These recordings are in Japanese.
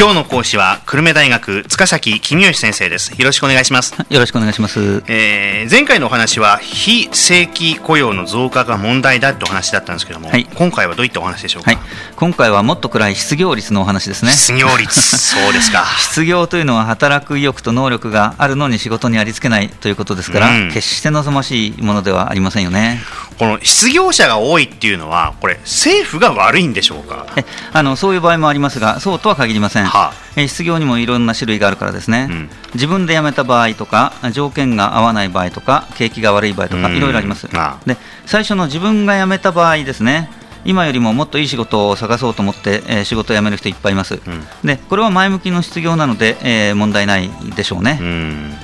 今日の講師は久留米大学塚崎公義先生です。よろしくお願いします。よろしくお願いします、えー前回のお話は非正規雇用の増加が問題だってお話だったんですけども、はい。今回はどういったお話でしょうか、はい、今回はもっと暗い失業率のお話ですね。失業率。そうですか。失業というのは働く意欲と能力があるのに仕事にありつけないということですから、うん。決して望ましいものではありませんよね。この失業者が多いっていうのはこれ政府が悪いんでしょうか？えあのそういう場合もありますがそうとは限りません、はえ失業にもいろんな種類があるからですね、うん。自分で辞めた場合とか条件が合わない場合とか景気が悪い場合とかうん。いろいろあります。ああ。で最初の自分が辞めた場合ですね今よりももっといい仕事を探そうと思って、えー仕事を辞める人いっぱいいます、ん。でこれは前向きの失業なので、えー問題ないでしょうね、うん。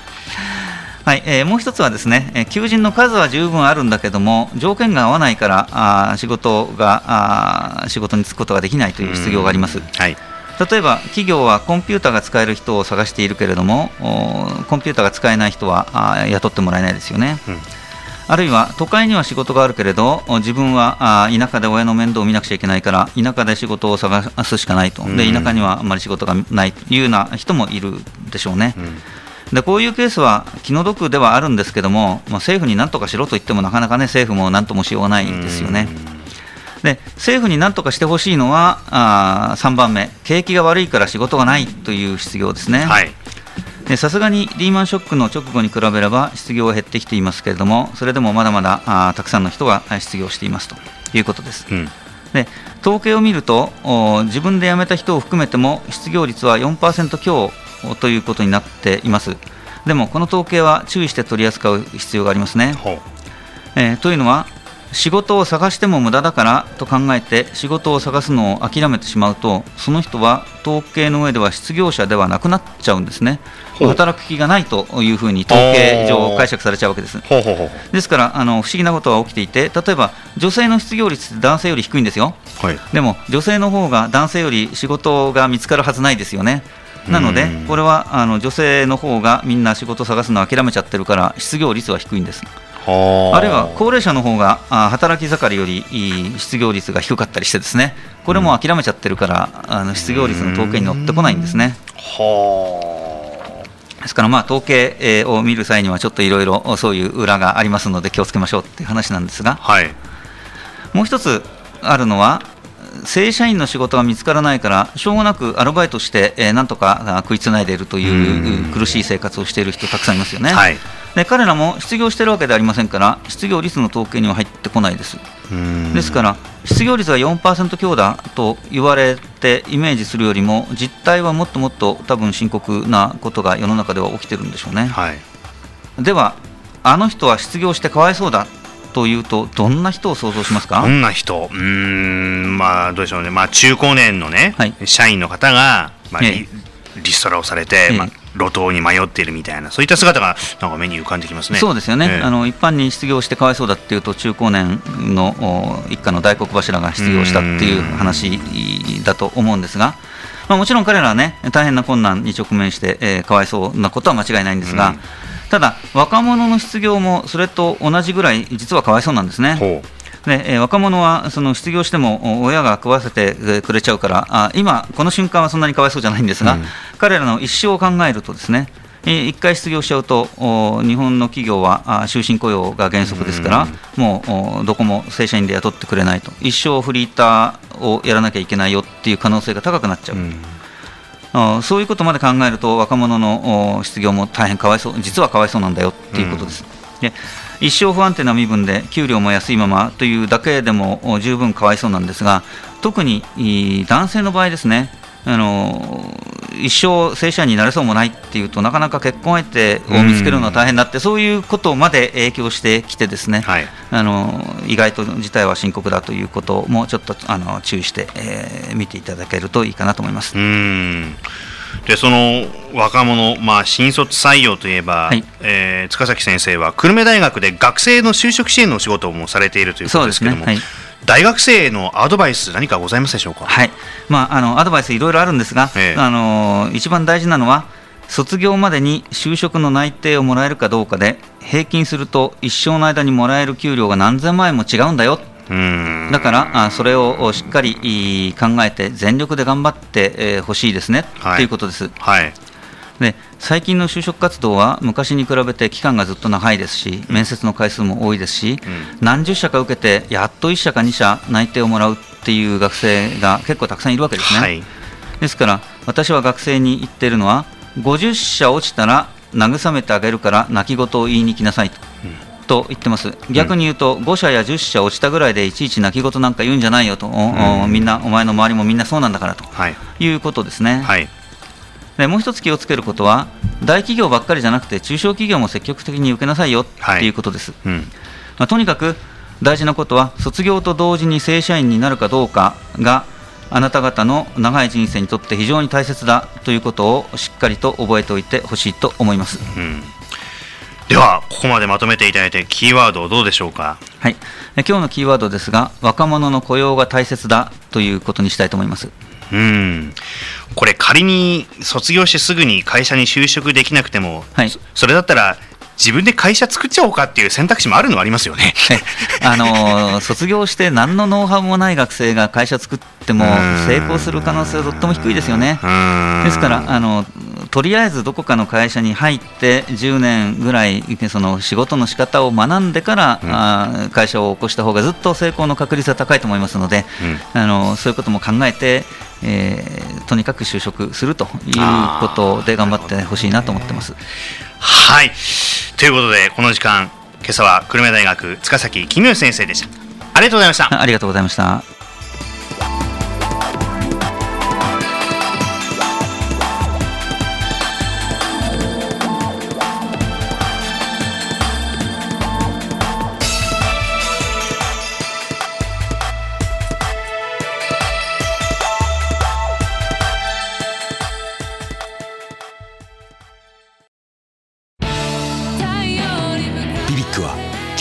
はいえーもう一つはですね、えー求人の数は十分あるんだけども条件が合わないからあー仕事があー仕事に就くことができないという失業があります、はい例えば企業はコンピューターが使える人を探しているけれどもコンピューターが使えない人は雇ってもらえないですよね、うん。あるいは都会には仕事があるけれどお自分は田舎で親の面倒を見なくちゃいけないから田舎で仕事を探すしかないと。でうん。田舎にはあんまり仕事がないというような人もいるでしょうね、うん。でこういうケースは気の毒ではあるんですけども、まあ、政府に何とかしろと言ってもなかなかね政府も何ともしようがないですよね。で政府に何とかしてほしいのはあ3番目。景気が悪いから仕事がないという失業ですね。はい。でさすがにリーマンショックの直後に比べれば失業は減ってきていますけれどもそれでもまだまだあーたくさんの人があ失業していますということです。うん。で統計を見るとお自分で辞めた人を含めても失業率は4%強ということになっています。でもこの統計は注意して取り扱う必要がありますね、えーというのは仕事を探しても無駄だからと考えて仕事を探すのを諦めてしまうとその人は統計の上では失業者ではなくなっちゃうんですね。働く気がないというふうに統計上解釈されちゃうわけです。ですからあの不思議なことが起きていて例えば女性の失業率って男性より低いんですよ。はい。でも女性の方が男性より仕事が見つかるはずないですよね。なのでうん、これはあの女性の方がみんな仕事探すのを諦めちゃってるから、失業率は低いんです。はあ。るいは高齢者の方があ働き盛りより失業率が低かったりして、ですね。これも諦めちゃってるから、あの失業率の統計に乗ってこないんですね。はですから、まあ、統計えーを見る際には、ちょっといろいろそういう裏がありますので、気をつけましょうっていう話なんですが。はい。もう一つあるのは、正社員の仕事が見つからないから、しょうがなくアルバイトして、えーなんとかあ食いつないでいるといううん苦しい生活をしている人、たくさんいますよね。はいで彼らも失業してるわけではありませんから、失業率の統計には入ってこないです。ですから、失業率が4%強だと言われてイメージするよりも、実態はもっともっと多分深刻なことが世の中では起きてるんでしょうね。はいでは、あの人は失業してかわいそうだというと、どんな人を想像しますか？どんな人？うーんまあどうでしょうね。まあ中高年のね、はい。社員の方が、まあ、えリリストラをされて、ええ。まあ、路頭に迷っているみたいなそういった姿がなんか目に浮かんできますね。そうですよね、ええ。あの一般に失業してかわいそうだっていうと、中高年のお一家の大黒柱が失業したっていう話だと思うんですが、まあ、もちろん彼らはね、大変な困難に直面して、えーかわいそうなことは間違いないんですが、うんただ、若者の失業もそれと同じぐらい、実はかわいそうなんですね。ほでえー若者はその失業してもお親が食わせてえーくれちゃうからあ今、この瞬間はそんなにかわいそうじゃないんですが、うん。彼らの一生を考えるとですねえー一回失業しちゃうとお日本の企業はあ終身雇用が原則ですから、もうおどこも正社員で雇ってくれないと。一生フリーターをやらなきゃいけないよっていう可能性が高くなっちゃう。う、そういうことまで考えると若者のお失業も大変かわいそう実はかわいそうなんだよっていうことです、で一生不安定な身分で給料も安いままというだけでもお十分かわいそうなんですが特に男性の場合ですね。あの一生正社員になれそうもないっていうとなかなか結婚相手を見つけるのは大変だってそういうことまで影響してきてですね、はい。あの意外と事態は深刻だということもちょっとあの注意して、えー見ていただけるといいかなと思います。うでその若者、まあ、新卒採用といえば、はい。えー塚崎先生は久留米大学で学生の就職支援のお仕事もされているということですけども、そうですね大学生へのアドバイス何かございますでしょうか、はい。まあ、あのアドバイスいろいろあるんですが、ええ。あの一番大事なのは卒業までに就職の内定をもらえるかどうかで平均すると一生の間にもらえる給料が何千万円も違うんだよ。うん。だからあそれをしっかり考えて全力で頑張ってほしいですね、はい。ということです。はいで最近の就職活動は昔に比べて期間がずっと長いですし面接の回数も多いですし、うん。何十社か受けてやっと1社か2社内定をもらうっていう学生が結構たくさんいるわけですね。はい。ですから私は学生に言っているのは50社落ちたら慰めてあげるから泣き言を言いに来なさいと,、と言ってます。逆に言うと5社や10社落ちたぐらいでいちいち泣き言なんか言うんじゃないよと、おおみんなお前の周りもみんなそうなんだからとはい。いうことですね、はいでもう一つ気をつけることは大企業ばっかりじゃなくて中小企業も積極的に受けなさいよってい。うことです、うん。まあ、とにかく大事なことは卒業と同時に正社員になるかどうかがあなた方の長い人生にとって非常に大切だということをしっかりと覚えておいてほしいと思います。うん。ではここまでまとめていただいてキーワードどうでしょうか？はい、え今日のキーワードですが若者の雇用が大切だということにしたいと思います。うんこれ仮に卒業してすぐに会社に就職できなくても、はいそそれだったら自分で会社作っちゃおうかっていう選択肢もあるのはありますよね。あのー卒業して何のノウハウもない学生が会社作ってもうん成功する可能性はとっても低いですよね。うんですからあのとりあえずどこかの会社に入って10年ぐらいその仕事の仕方を学んでから、うん。あー会社を起こした方がずっと成功の確率は高いと思いますので、あのそういうことも考えて、えーとにかく就職するということで頑張ってほしいなと思ってます。はい。ということでこの時間今朝は久留米大学塚崎公義先生でした。ありがとうございました。ありがとうございました。